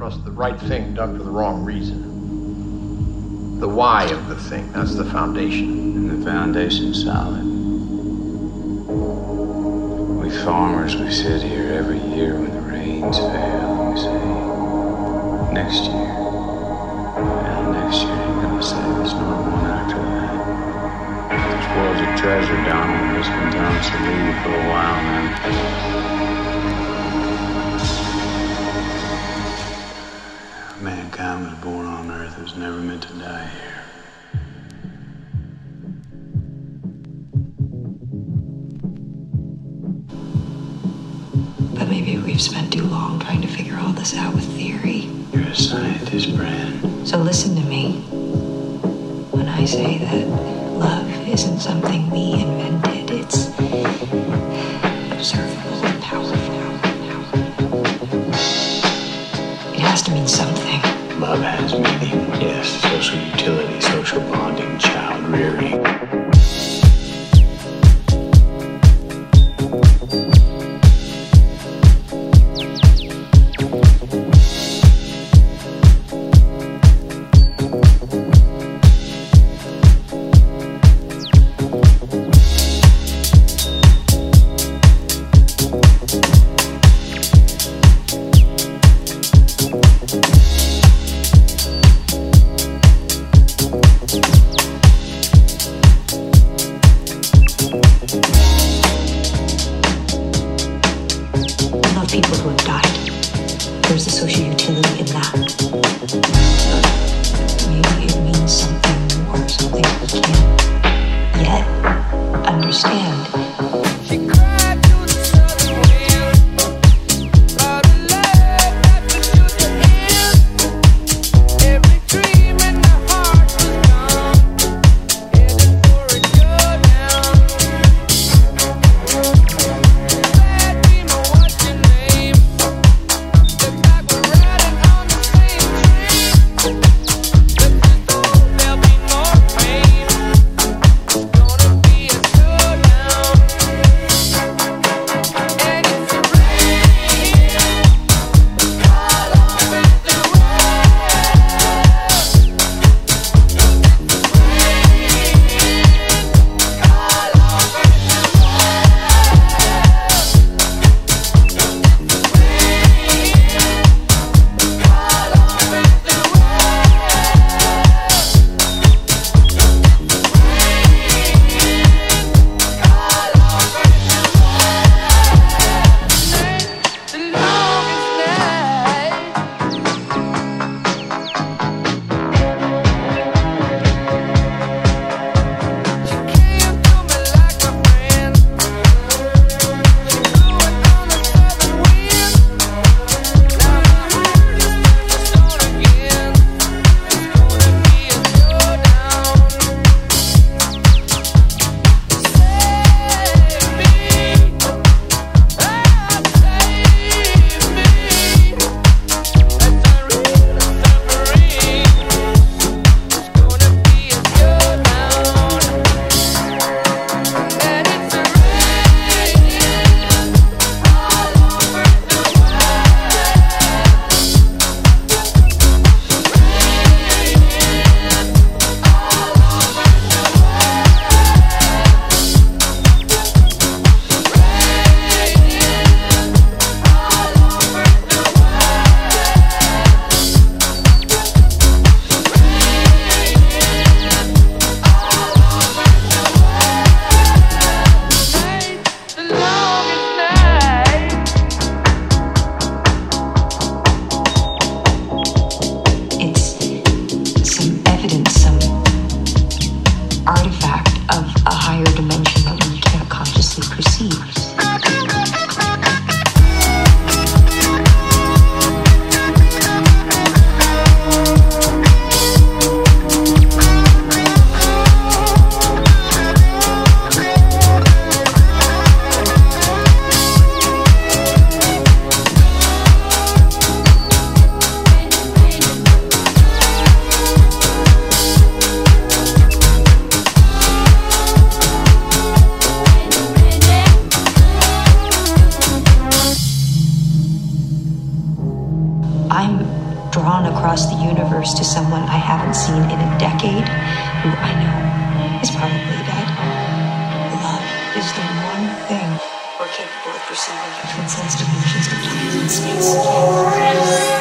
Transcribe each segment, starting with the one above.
trust the right thing done for the wrong reason. The why of the thing, that's the foundation. And the foundation's solid. We farmers, we sit here every year when the rains fail and we say, next year. And next year ain't gonna say us nor one after that. This world's a treasure, Donald. It's been down to leave for a while now. Mankind was born on Earth. Was never meant to die here. But maybe we've spent too long trying to figure all this out with theory. You're a scientist, Brand. So listen to me. When I say that love isn't something we invented, yes. Social utility, social bonding, child rearing. People who have died. There's a social utility in that. Across the universe to someone I haven't seen in a decade, who I know is probably dead. Love is the one thing we're capable of perceiving that transcends dimensions of time and space.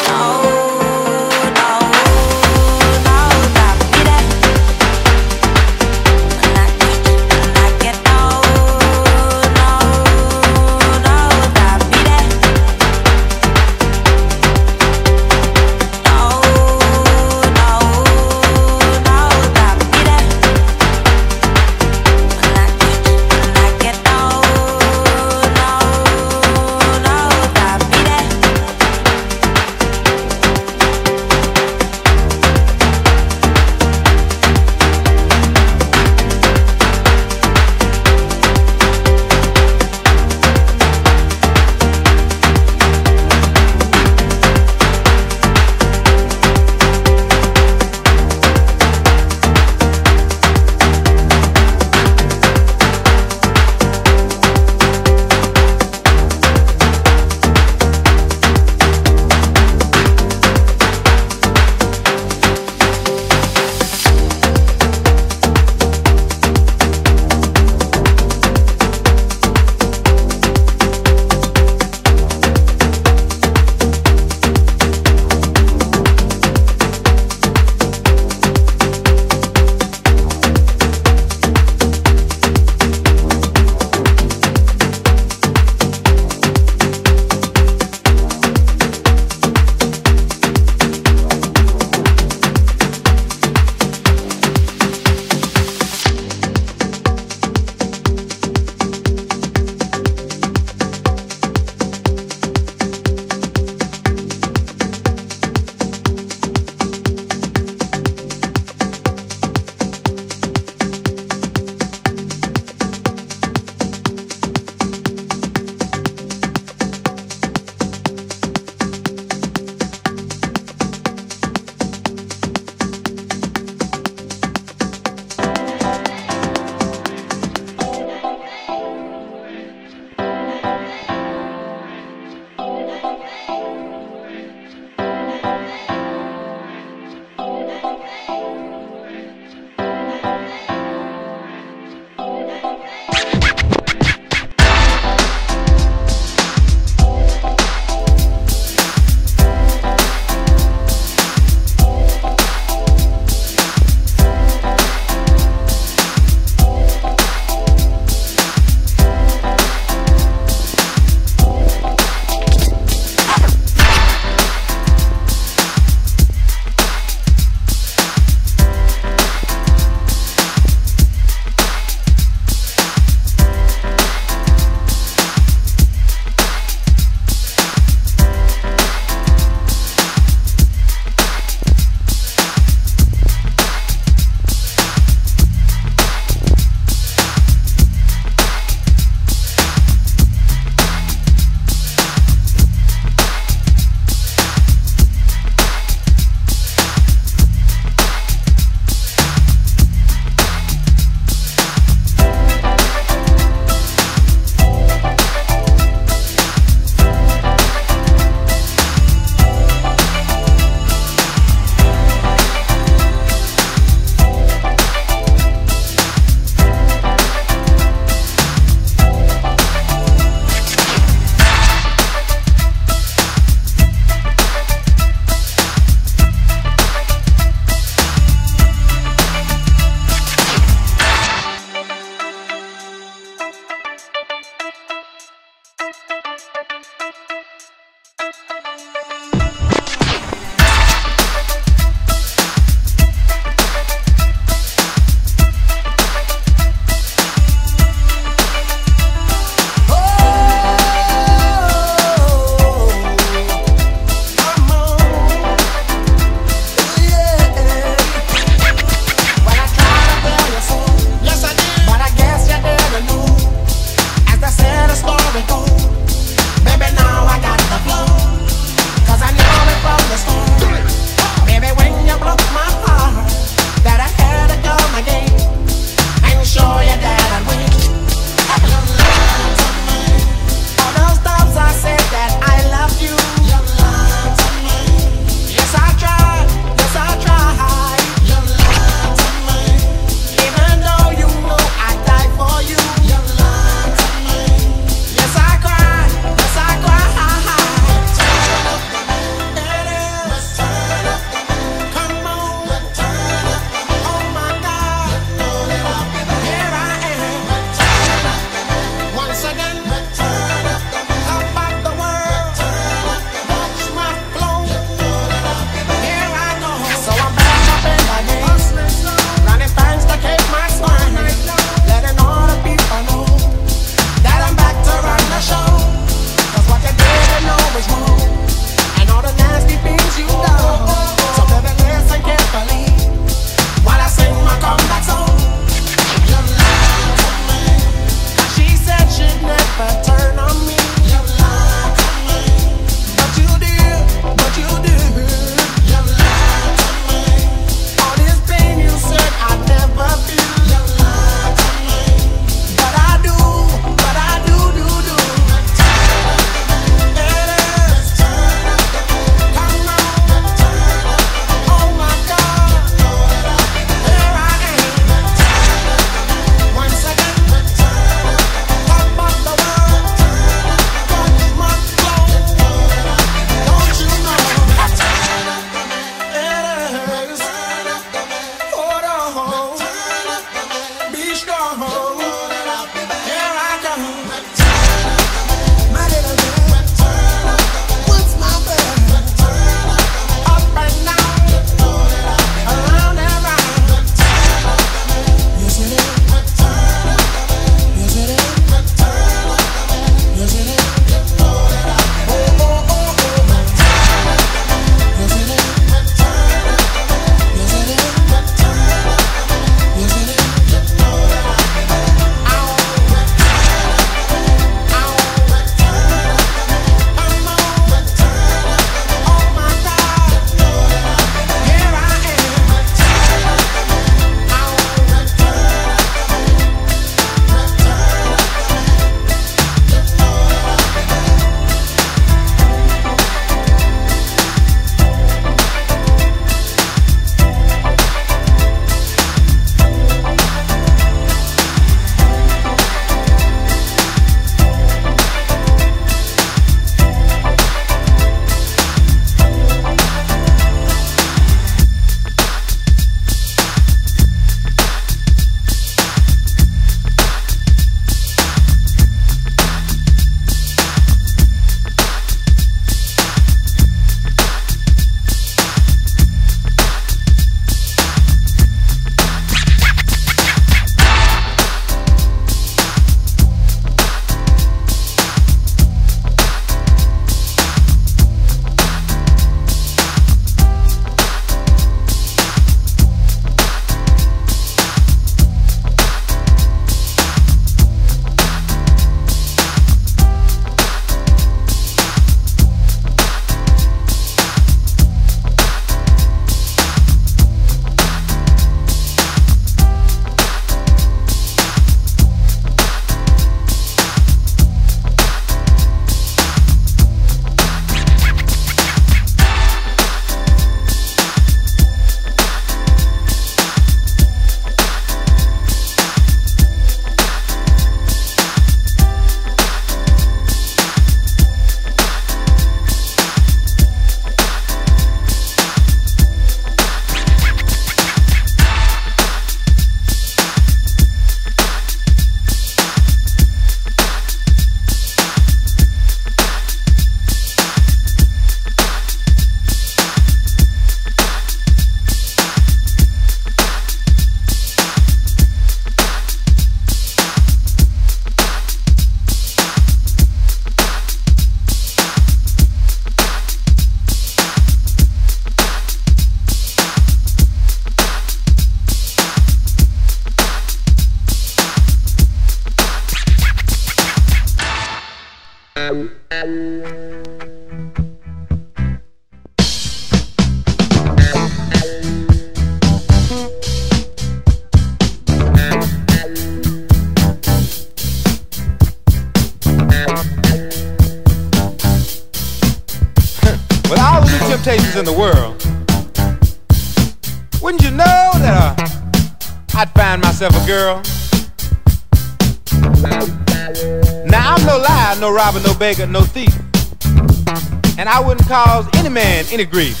Any grief.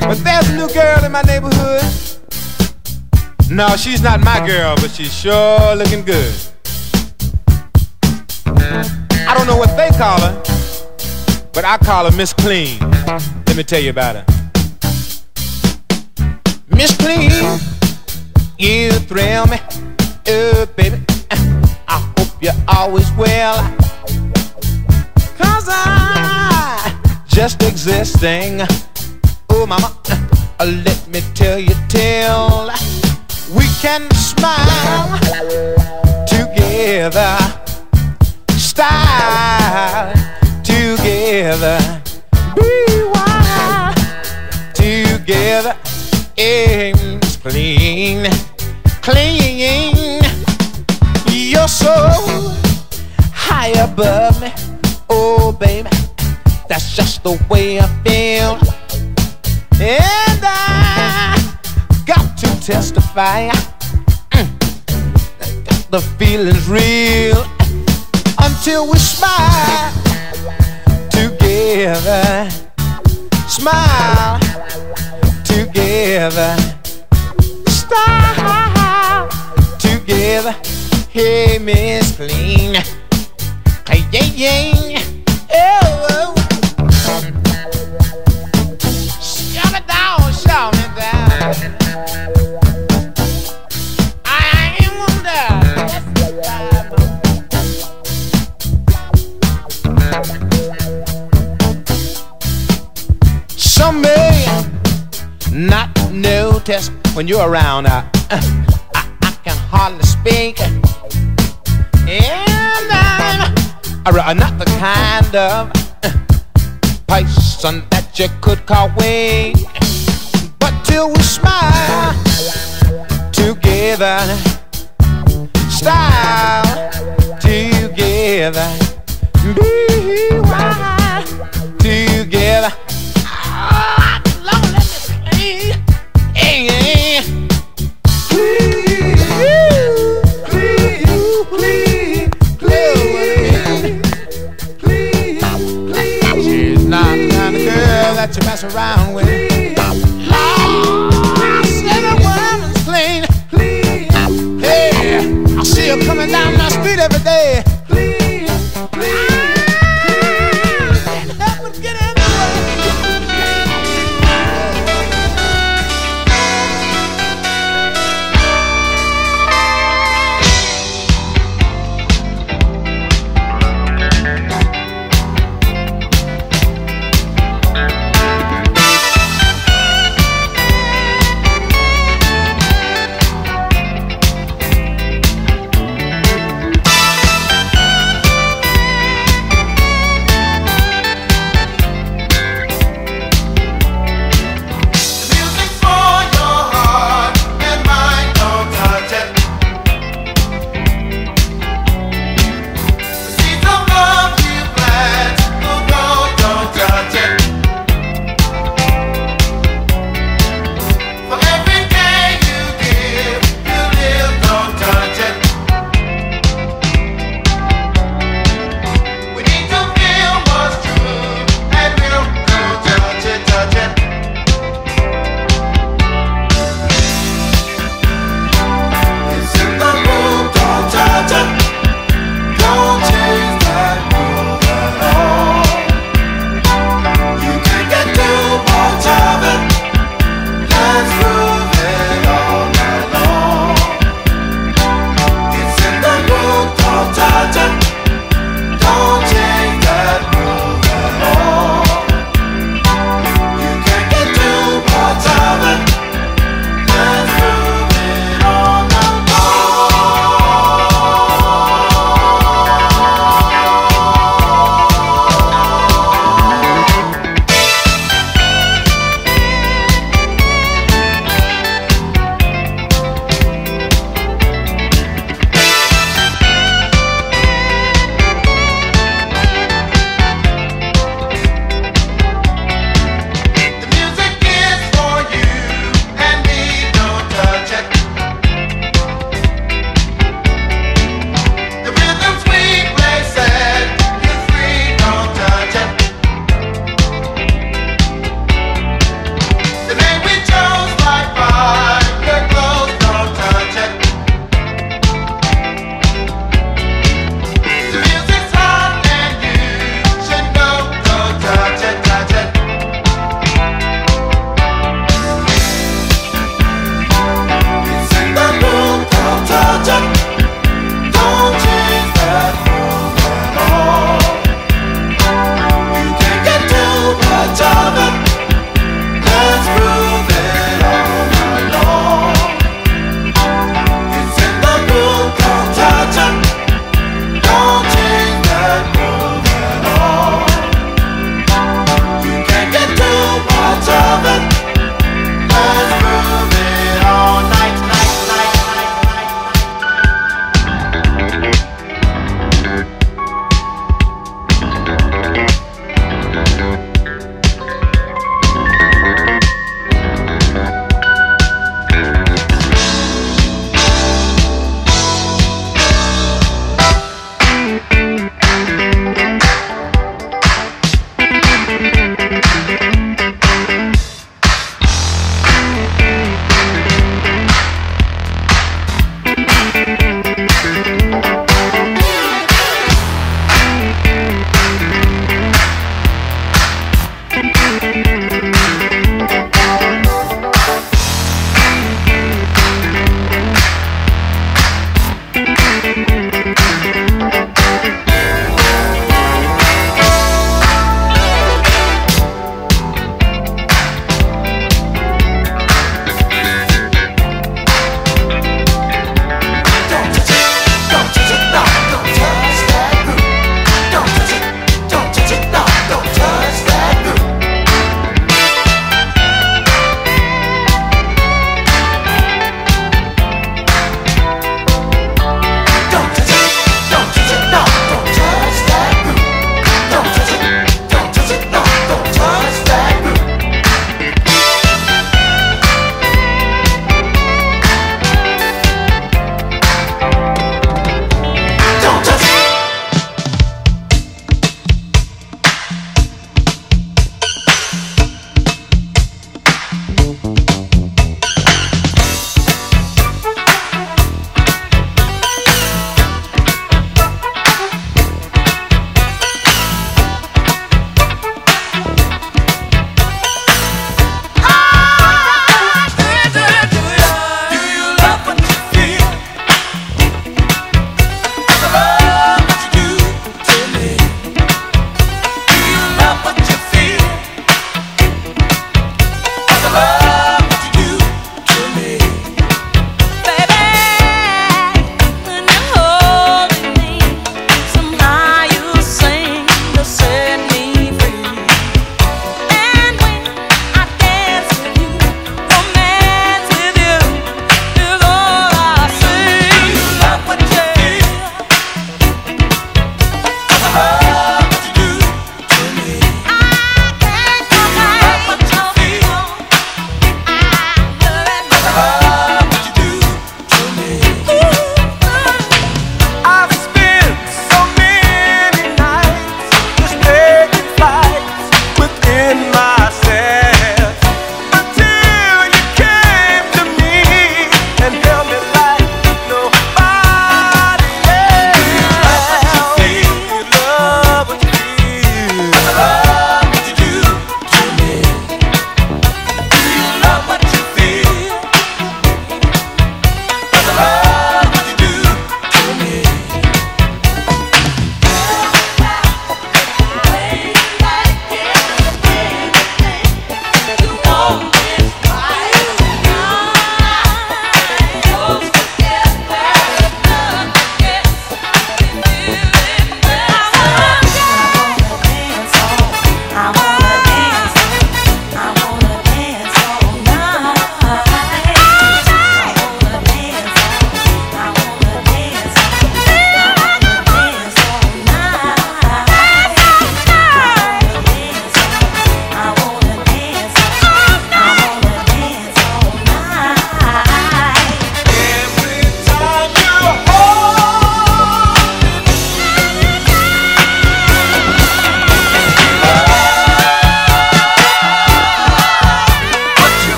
But there's a new girl in my neighborhood. No, she's not my girl, but she's sure looking good. I don't know what they call her, but I call her Miss Clean. Let me tell you about her. Miss Clean, you thrill me, oh baby. I hope you're always well. Cause I just existing. Oh mama, uh, let me tell you till we can smile together. Style together. Be wild together. Aim's clean, clean. You're so high above me. Oh, baby, that's just the way I feel. And I got to testify mm, the feeling's real until we smile together. Smile together. Style together. Hey, Miss Clean. Hey, yeah, yeah. Oh, oh. Down. I ain't wonder. Some may not notice when you're around. I, I, I can hardly speak. And I'm uh, not the kind of person that you could call weak. Till we smile together, style together, be wild together. Ah, Lord, let see. Hey, hey. Please, please, please, please, please. She's not the kind of girl that you mess around with.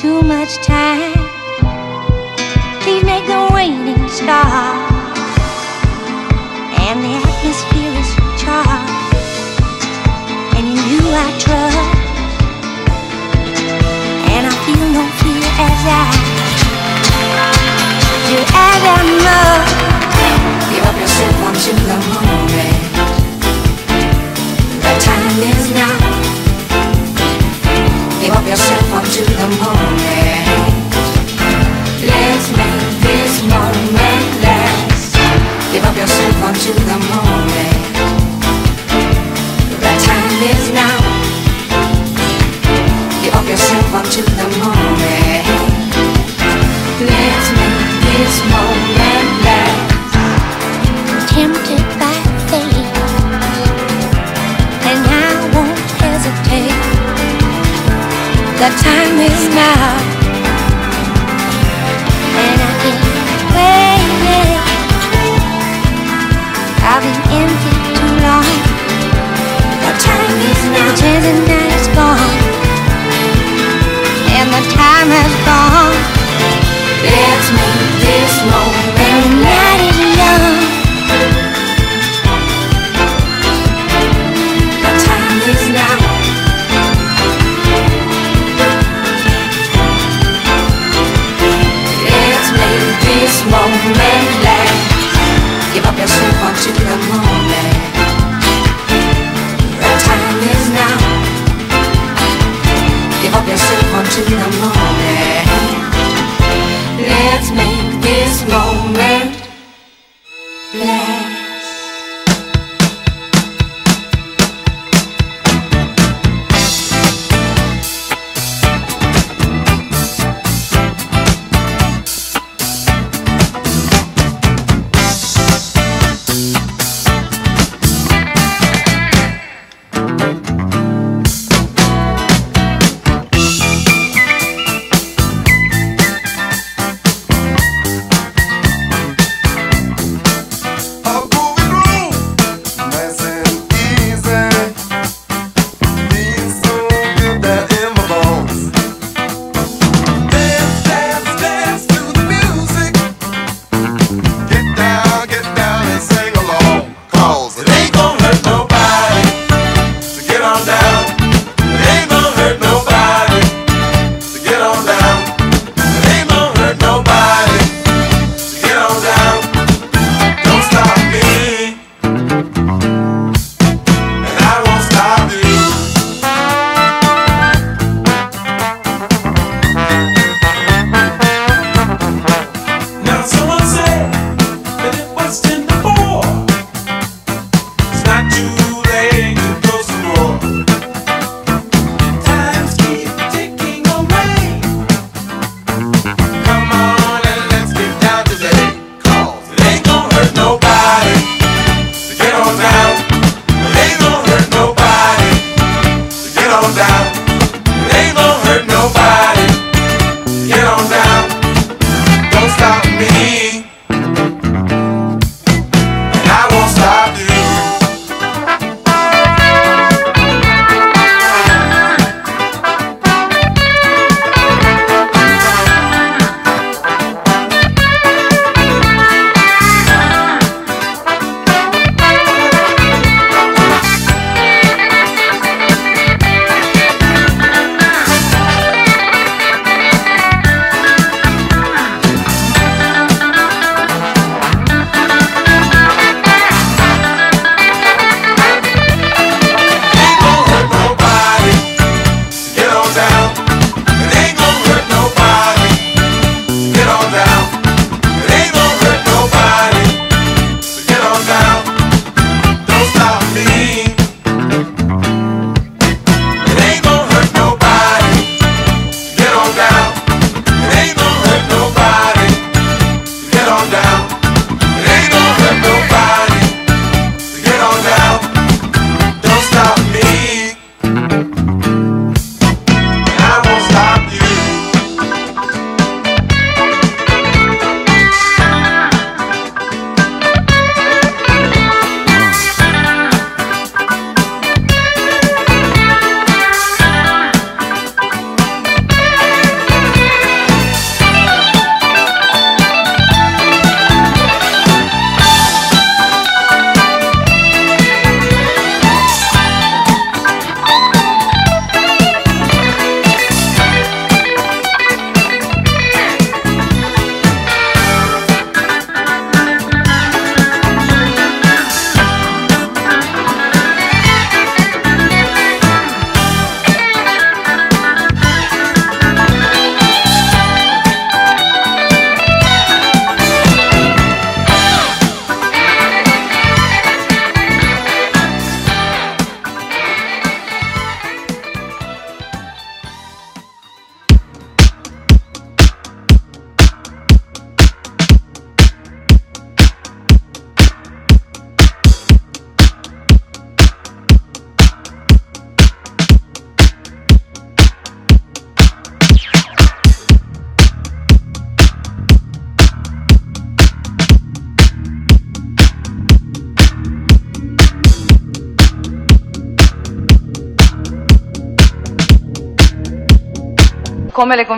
too much time. Please make the waiting stop. And the atmosphere is charged. And in you I trust. And I feel no fear as I do as I must. Give up yourself once in the moment. The time is now yourself up to the moment. Let's make this moment last. Give up yourself up to the moment. The time is now. Give up yourself up to the moment. Let's make this moment. The time is now. And I can't wait. I've been empty.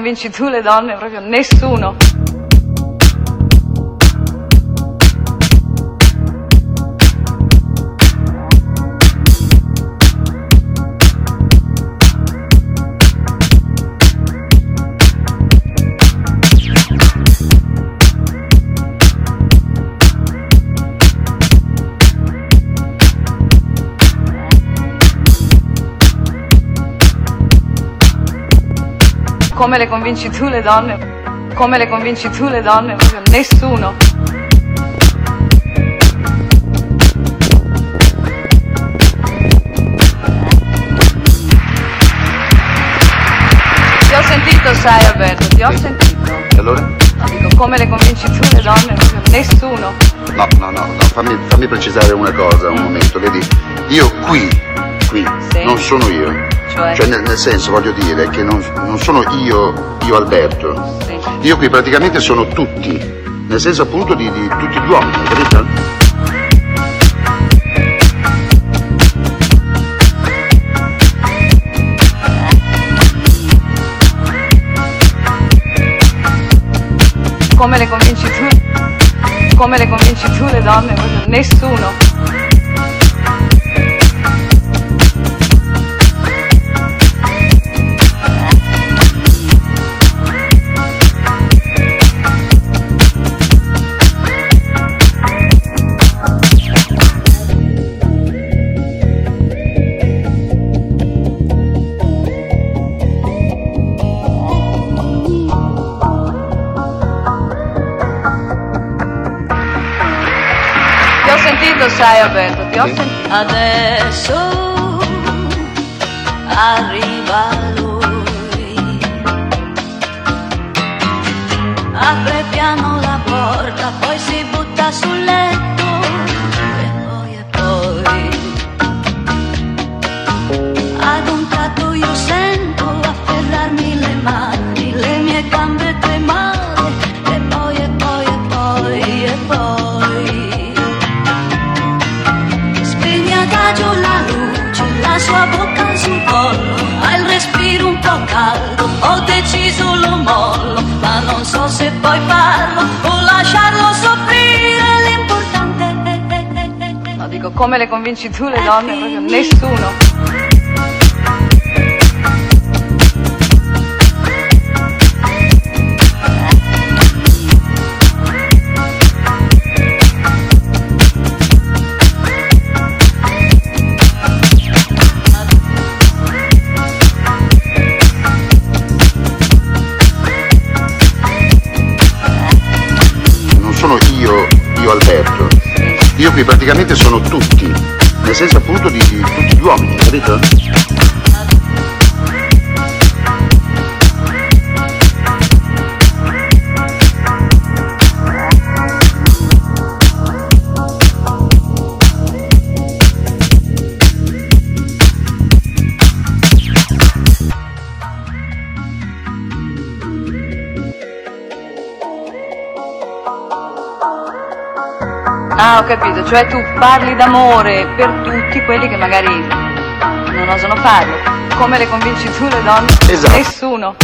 Convinci tu le donne? Proprio nessuno. Come le convinci tu le donne? Come le convinci tu le donne? Nessuno. Ti ho sentito, sai Alberto, ti ho sentito. E allora? Dico, come le convinci tu le donne? Nessuno. No, no, no, no, fammi, fammi precisare una cosa, un momento, vedi, io qui, qui, Sì. non sono io. Cioè? Cioè nel, nel senso voglio dire che non, non sono io, io Alberto. Sì. Io qui praticamente sono tutti, nel senso appunto di, di tutti gli uomini, capito? Come le convinci tu? Come le convinci tu le donne? Nessuno. Sai Alberto, ti ho sentito. Adesso arriva deciso lo mollo, ma non so se poi farlo o lasciarlo soffrire, l'importante è... No, dico, come le convinci tu le donne? Nessuno. Io qui praticamente sono tutti, nel senso appunto di, di tutti gli uomini, capito? Ah, ho capito, cioè tu parli d'amore per tutti quelli che magari non osano farlo. Come le convinci tu le donne? Esatto. Nessuno.